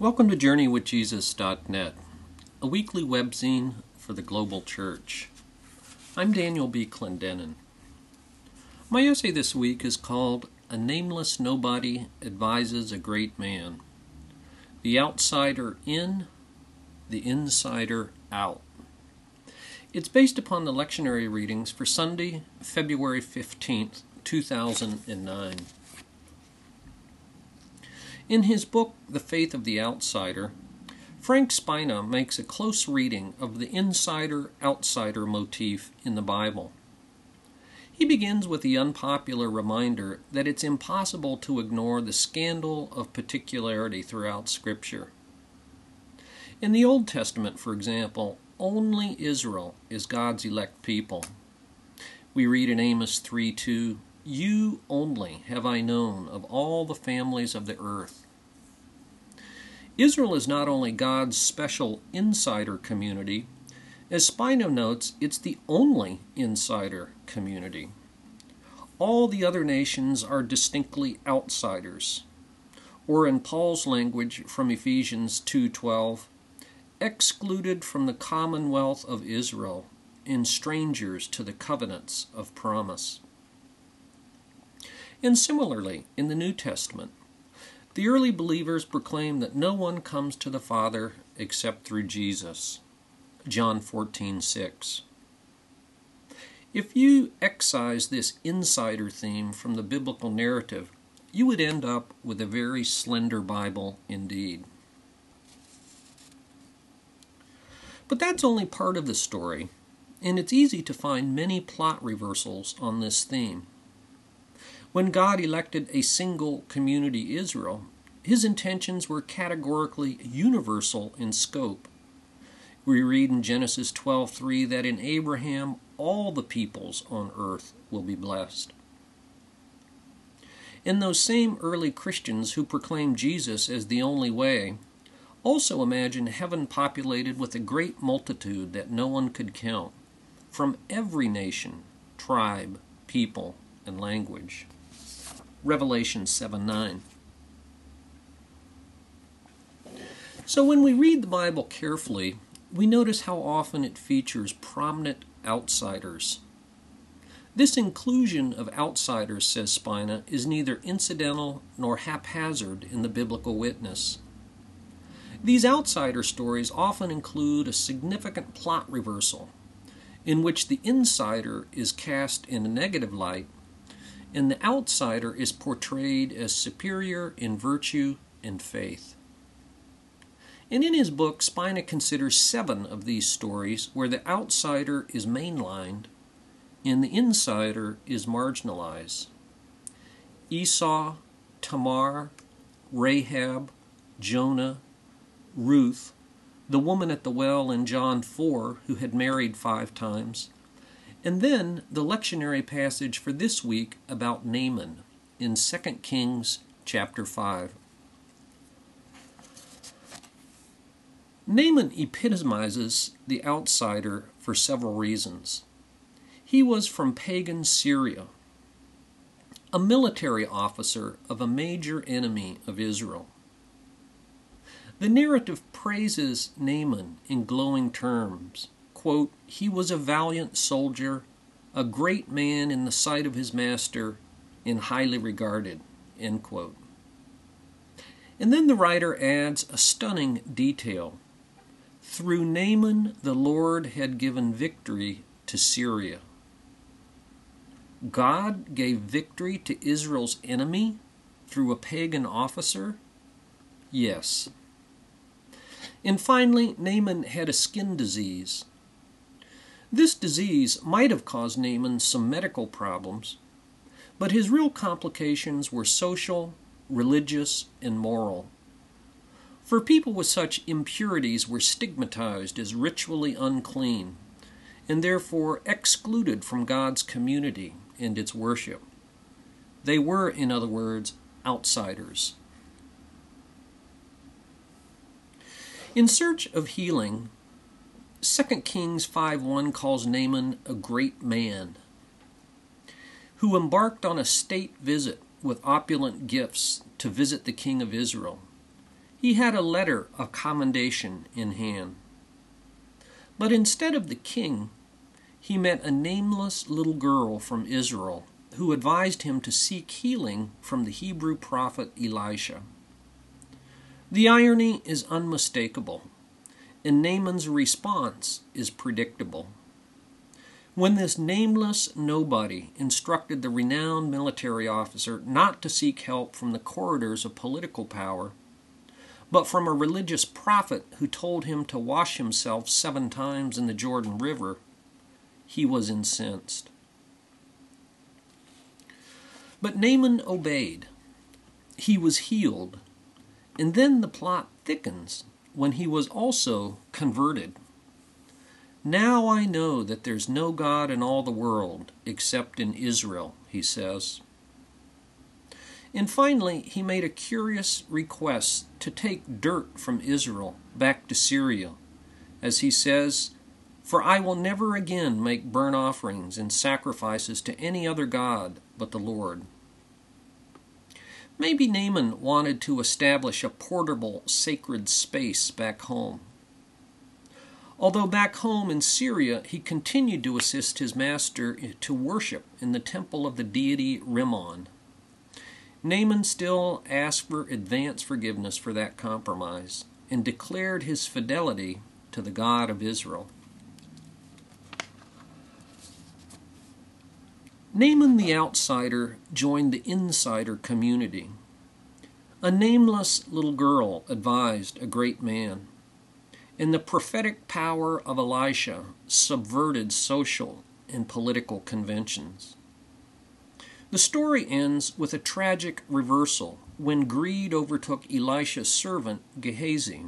Welcome to JourneyWithJesus.net, a weekly webzine for the global church. I'm Daniel B. Clendenin. My essay this week is called A Nameless Nobody Advises a Great Man The Outsider In, the Insider Out. It's based upon the lectionary readings for Sunday, February 15th, 2009. In his book, The Faith of the Outsider, Frank Spina makes a close reading of the insider outsider motif in the Bible. He begins with the unpopular reminder that it's impossible to ignore the scandal of particularity throughout Scripture. In the Old Testament, for example, only Israel is God's elect people. We read in Amos 3 2, you only have I known of all the families of the earth. Israel is not only God's special insider community, as Spina notes, it's the only insider community. All the other nations are distinctly outsiders, or in Paul's language from Ephesians 2:12, excluded from the commonwealth of Israel and strangers to the covenants of promise. And similarly, in the New Testament, the early believers proclaimed that no one comes to the Father except through Jesus. John 14:6. If you excise this insider theme from the biblical narrative, you would end up with a very slender Bible indeed. But that's only part of the story, and it's easy to find many plot reversals on this theme. When God elected a single community, Israel, his intentions were categorically universal in scope. We read in Genesis 12:3 that in Abraham all the peoples on earth will be blessed. And those same early Christians who proclaimed Jesus as the only way also imagine heaven populated with a great multitude that no one could count, from every nation, tribe, people, and language. Revelation 7 9. So when we read the Bible carefully, we notice how often it features prominent outsiders. This inclusion of outsiders, says Spina, is neither incidental nor haphazard in the biblical witness. These outsider stories often include a significant plot reversal, in which the insider is cast in a negative light and the outsider is portrayed as superior in virtue and faith. And in his book, Spina considers seven of these stories where the outsider is mainlined and the insider is marginalized. Esau, Tamar, Rahab, Jonah, Ruth, the woman at the well in John 4 who had married five times, and then the lectionary passage for this week about Naaman in 2 Kings chapter 5. Naaman epitomizes the outsider for several reasons. He was from pagan Syria, a military officer of a major enemy of Israel. The narrative praises Naaman in glowing terms quote, He was a valiant soldier, a great man in the sight of his master, and highly regarded. End quote. And then the writer adds a stunning detail. Through Naaman, the Lord had given victory to Syria. God gave victory to Israel's enemy through a pagan officer? Yes. And finally, Naaman had a skin disease this disease might have caused Naaman some medical problems, but his real complications were social, religious, and moral. For people with such impurities were stigmatized as ritually unclean, and therefore excluded from God's community and its worship. They were, in other words, outsiders. In search of healing, 2 Kings 5:1 calls Naaman a great man who embarked on a state visit with opulent gifts to visit the king of Israel. He had a letter of commendation in hand. But instead of the king, he met a nameless little girl from Israel who advised him to seek healing from the Hebrew prophet Elisha. The irony is unmistakable, and Naaman's response is predictable. When this nameless nobody instructed the renowned military officer not to seek help from the corridors of political power, but from a religious prophet who told him to wash himself seven times in the Jordan River, he was incensed. But Naaman obeyed. He was healed. And then the plot thickens when he was also converted. Now I know that there's no God in all the world except in Israel, he says. And finally, he made a curious request to take dirt from Israel back to Syria, as he says, For I will never again make burnt offerings and sacrifices to any other God but the Lord. Maybe Naaman wanted to establish a portable sacred space back home. Although back home in Syria, he continued to assist his master to worship in the temple of the deity Rimmon. Naaman still asked for advance forgiveness for that compromise and declared his fidelity to the God of Israel. Naaman the outsider joined the insider community. A nameless little girl advised a great man, and the prophetic power of Elisha subverted social and political conventions. The story ends with a tragic reversal when greed overtook Elisha's servant Gehazi.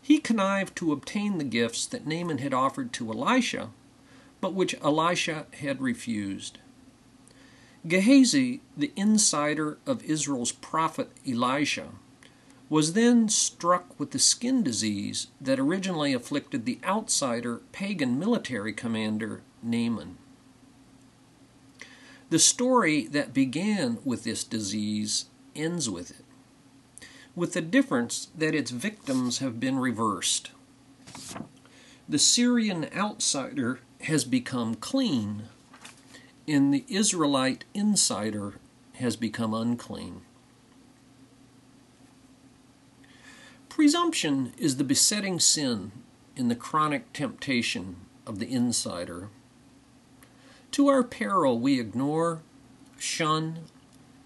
He connived to obtain the gifts that Naaman had offered to Elisha but which Elisha had refused. Gehazi, the insider of Israel's prophet Elisha, was then struck with the skin disease that originally afflicted the outsider pagan military commander Naaman. The story that began with this disease ends with it, with the difference that its victims have been reversed. The Syrian outsider has become clean, and the Israelite insider has become unclean. Presumption is the besetting sin in the chronic temptation of the insider. To our peril, we ignore, shun,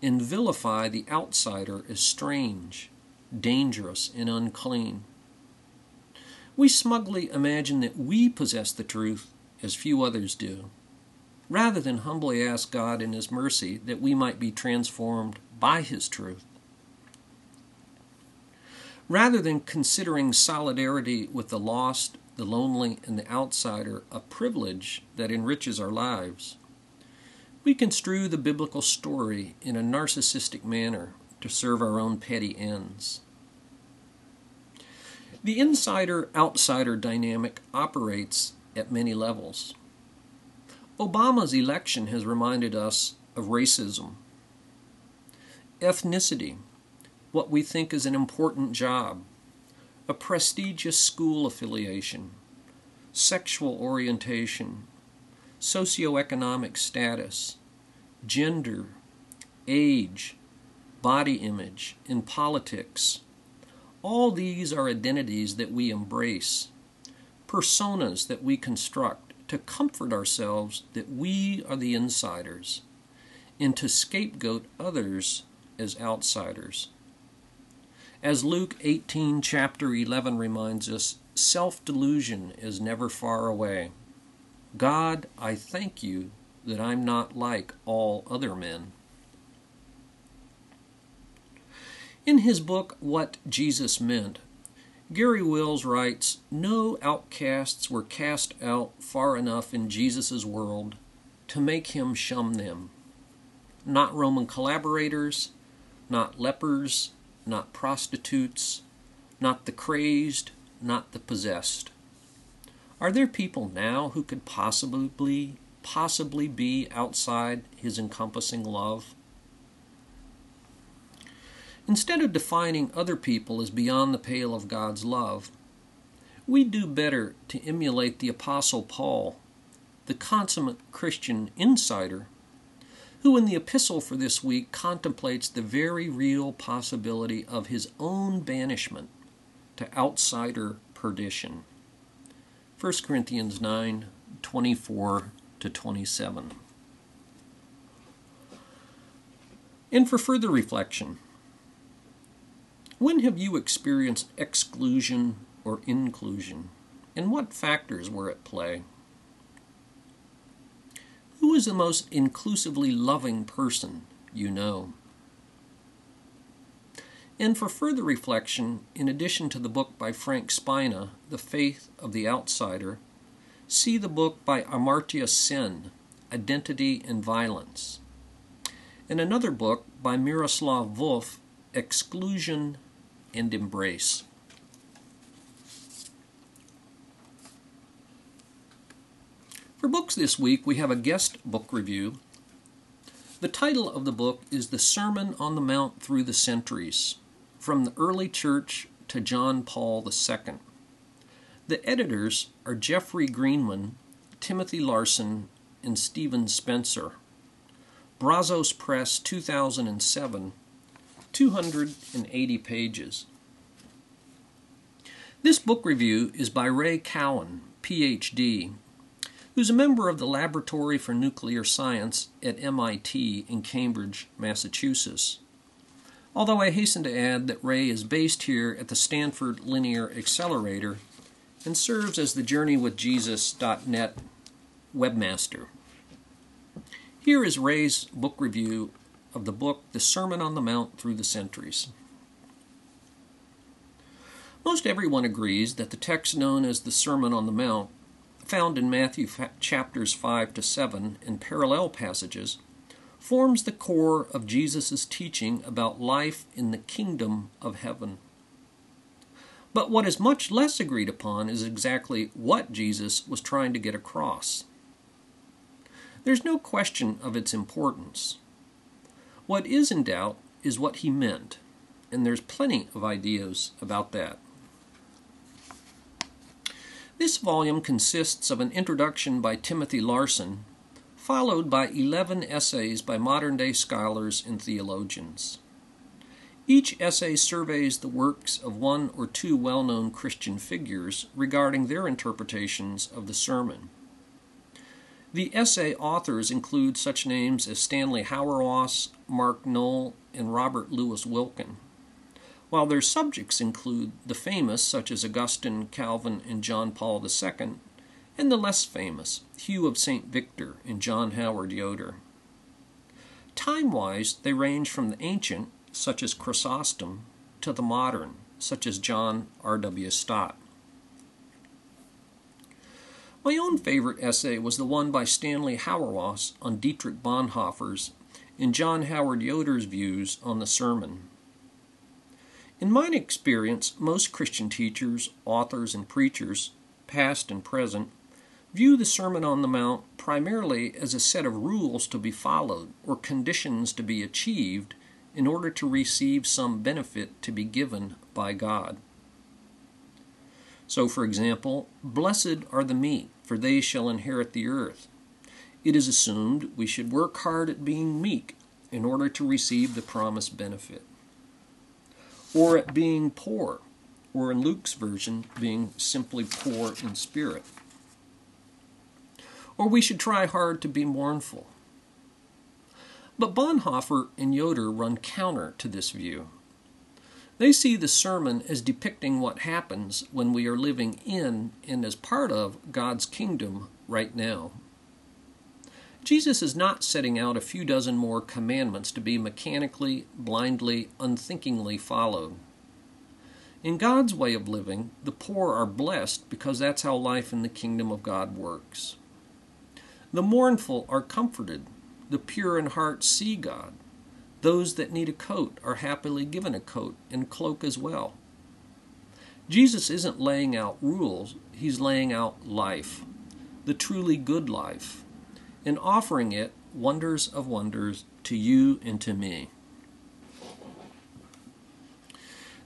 and vilify the outsider as strange, dangerous, and unclean. We smugly imagine that we possess the truth as few others do, rather than humbly ask God in His mercy that we might be transformed by His truth. Rather than considering solidarity with the lost, the lonely, and the outsider a privilege that enriches our lives, we construe the biblical story in a narcissistic manner to serve our own petty ends. The insider outsider dynamic operates at many levels. Obama's election has reminded us of racism, ethnicity, what we think is an important job, a prestigious school affiliation, sexual orientation, socioeconomic status, gender, age, body image, in politics. All these are identities that we embrace personas that we construct to comfort ourselves that we are the insiders and to scapegoat others as outsiders. As Luke 18, chapter 11 reminds us, self delusion is never far away. God, I thank you that I'm not like all other men. In his book, What Jesus Meant, Garry Wills writes No outcasts were cast out far enough in Jesus' world to make him shun them. Not Roman collaborators, not lepers, not prostitutes, not the crazed, not the possessed. Are there people now who could possibly possibly be outside his encompassing love? Instead of defining other people as beyond the pale of God's love, we do better to emulate the Apostle Paul, the consummate Christian insider, who in the epistle for this week contemplates the very real possibility of his own banishment to outsider perdition. 1 Corinthians 9 24 to 27. And for further reflection, when have you experienced exclusion or inclusion, and what factors were at play? Who is the most inclusively loving person you know? And for further reflection, in addition to the book by Frank Spina, The Faith of the Outsider, see the book by Amartya Sen, Identity and Violence, and another book by Miroslav Volf, Exclusion and Embrace. For books this week, we have a guest book review. The title of the book is The Sermon on the Mount Through the Centuries From the Early Church to John Paul II. The editors are Jeffrey Greenman, Timothy Larsen, and Stephen Spencer. Brazos Press, 2007, 280 pages. This book review is by Ray Cowan, PhD, who's a member of the Laboratory for Nuclear Science at MIT in Cambridge, Massachusetts. Although I hasten to add that Ray is based here at the Stanford Linear Accelerator and serves as the JourneyWithJesus.net webmaster. Here is Ray's book review of the book The Sermon on the Mount Through the Centuries. Most everyone agrees that the text known as the Sermon on the Mount found in Matthew chapters 5 to 7 and parallel passages, forms the core of Jesus' teaching about life in the kingdom of heaven. But what is much less agreed upon is exactly what Jesus was trying to get across. There's no question of its importance. What is in doubt is what he meant, and there's plenty of ideas about that. This volume consists of an introduction by Timothy Larsen, followed by 11 essays by modern day scholars and theologians. Each essay surveys the works of one or two well known Christian figures regarding their interpretations of the sermon. The essay authors include such names as Stanley Hauerwas, Mark Noll, and Robert Louis Wilken while their subjects include the famous, such as Augustine, Calvin, and John Paul II, and the less famous, Hugh of St. Victor and John Howard Yoder. Time wise, they range from the ancient, such as Chrysostom, to the modern, such as John R.W. Stott. My own favorite essay was the one by Stanley Hauerwas on Dietrich Bonhoeffer's and John Howard Yoder's views on the sermon. In my experience, most Christian teachers, authors, and preachers, past and present, view the Sermon on the Mount primarily as a set of rules to be followed or conditions to be achieved in order to receive some benefit to be given by God. So, for example, blessed are the meek, for they shall inherit the earth. It is assumed we should work hard at being meek in order to receive the promised benefit or at being poor, or in Luke's version, being simply poor in spirit. Or we should try hard to be mournful. But Bonhoeffer and Yoder run counter to this view. They see the sermon as depicting what happens when we are living in and as part of God's kingdom right now. Jesus is not setting out a few dozen more commandments to be mechanically, blindly, unthinkingly followed. In God's way of living, the poor are blessed because that's how life in the kingdom of God works. The mournful are comforted. The pure in heart see God. Those that need a coat are happily given a coat and cloak as well. Jesus isn't laying out rules, he's laying out life, the truly good life and offering it, wonders of wonders, to you and to me.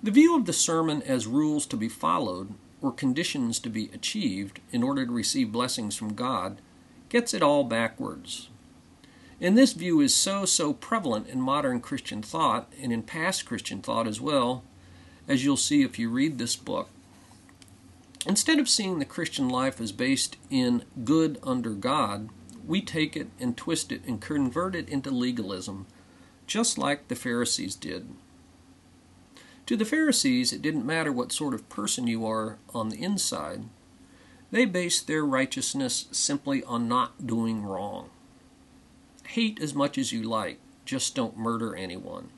The view of the sermon as rules to be followed or conditions to be achieved in order to receive blessings from God gets it all backwards. And this view is so, so prevalent in modern Christian thought and in past Christian thought as well, as you'll see if you read this book. Instead of seeing the Christian life as based in good under God, we take it and twist it and convert it into legalism, just like the Pharisees did. To the Pharisees, it didn't matter what sort of person you are on the inside. They based their righteousness simply on not doing wrong. Hate as much as you like, just don't murder anyone.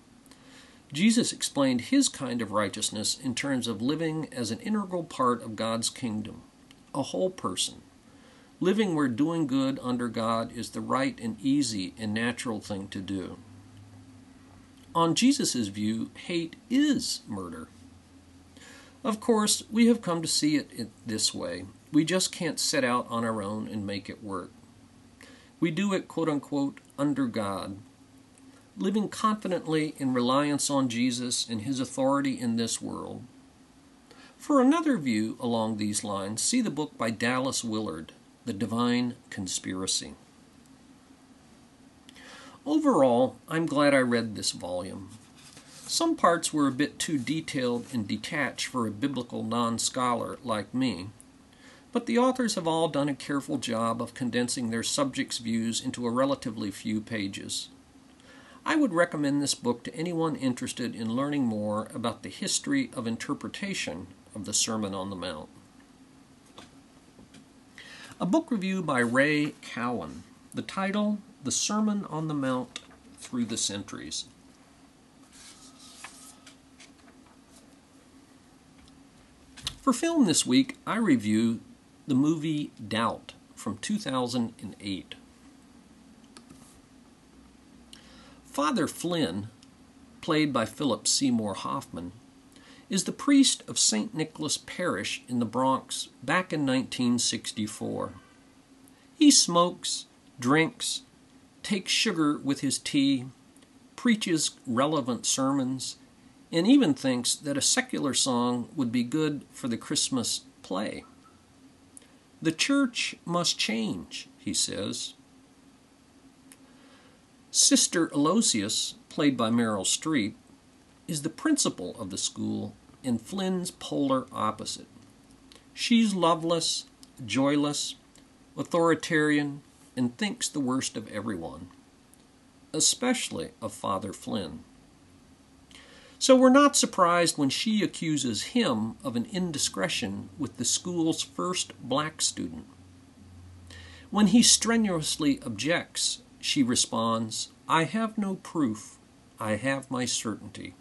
Jesus explained his kind of righteousness in terms of living as an integral part of God's kingdom, a whole person. Living where doing good under God is the right and easy and natural thing to do. On Jesus' view, hate is murder. Of course, we have come to see it this way. We just can't set out on our own and make it work. We do it, quote unquote, under God, living confidently in reliance on Jesus and his authority in this world. For another view along these lines, see the book by Dallas Willard, The Divine Conspiracy. Overall, I'm glad I read this volume. Some parts were a bit too detailed and detached for a biblical non scholar like me, but the authors have all done a careful job of condensing their subjects' views into a relatively few pages. I would recommend this book to anyone interested in learning more about the history of interpretation of the Sermon on the Mount. A book review by Ray Cowan. The title The Sermon on the Mount Through the Centuries. For film this week, I review the movie Doubt from 2008. Father Flynn, played by Philip Seymour Hoffman, is the priest of St. Nicholas Parish in the Bronx back in 1964. He smokes, drinks, takes sugar with his tea, preaches relevant sermons, and even thinks that a secular song would be good for the Christmas play. The church must change, he says. Sister Aloysius, played by Meryl Streep, is the principal of the school and Flynn's polar opposite. She's loveless, joyless, authoritarian, and thinks the worst of everyone, especially of Father Flynn. So we're not surprised when she accuses him of an indiscretion with the school's first black student. When he strenuously objects, she responds, I have no proof, I have my certainty.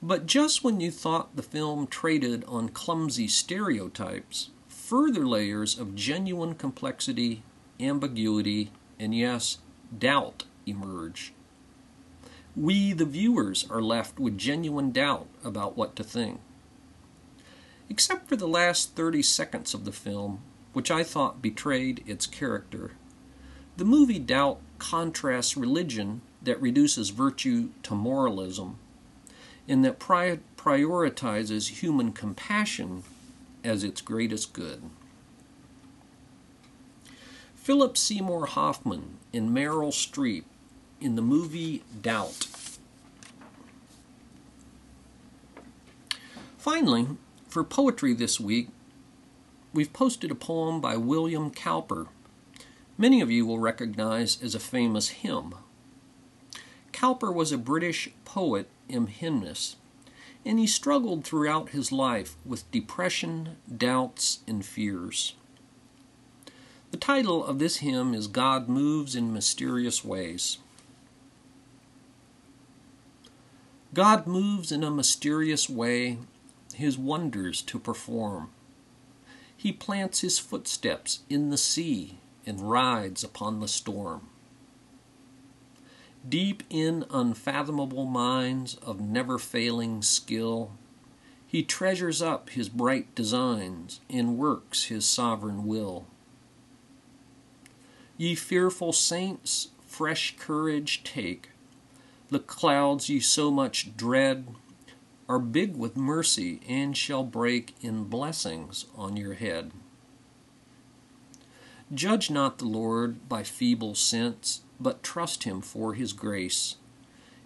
But just when you thought the film traded on clumsy stereotypes, further layers of genuine complexity, ambiguity, and yes, doubt emerge. We, the viewers, are left with genuine doubt about what to think. Except for the last 30 seconds of the film, which I thought betrayed its character, the movie Doubt contrasts religion that reduces virtue to moralism and that pri- prioritizes human compassion as its greatest good. Philip Seymour Hoffman and Meryl Streep in the movie Doubt. Finally, for poetry this week, we've posted a poem by William Cowper many of you will recognize as a famous hymn. Cowper was a British poet and hymnist, and he struggled throughout his life with depression, doubts, and fears. The title of this hymn is God Moves in Mysterious Ways. God moves in a mysterious way, his wonders to perform. He plants his footsteps in the sea and rides upon the storm. Deep in unfathomable mines of never failing skill, he treasures up his bright designs and works his sovereign will. Ye fearful saints, fresh courage take. The clouds ye so much dread are big with mercy and shall break in blessings on your head. Judge not the Lord by feeble sense, but trust him for his grace.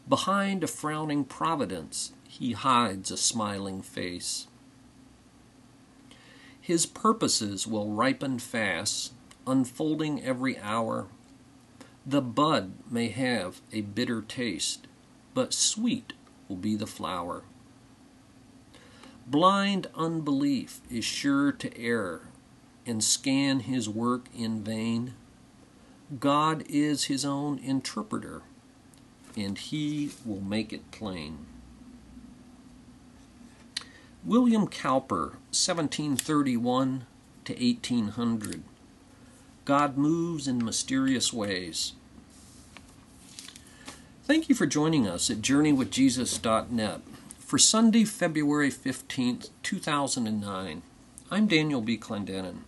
Behind a frowning providence, he hides a smiling face. His purposes will ripen fast, unfolding every hour. The bud may have a bitter taste, but sweet will be the flower. Blind unbelief is sure to err and scan his work in vain. God is his own interpreter, and he will make it plain. William Cowper, 1731 to 1800. God moves in mysterious ways. Thank you for joining us at JourneyWithJesus.net for Sunday, February 15th, 2009. I'm Daniel B. Clendenin.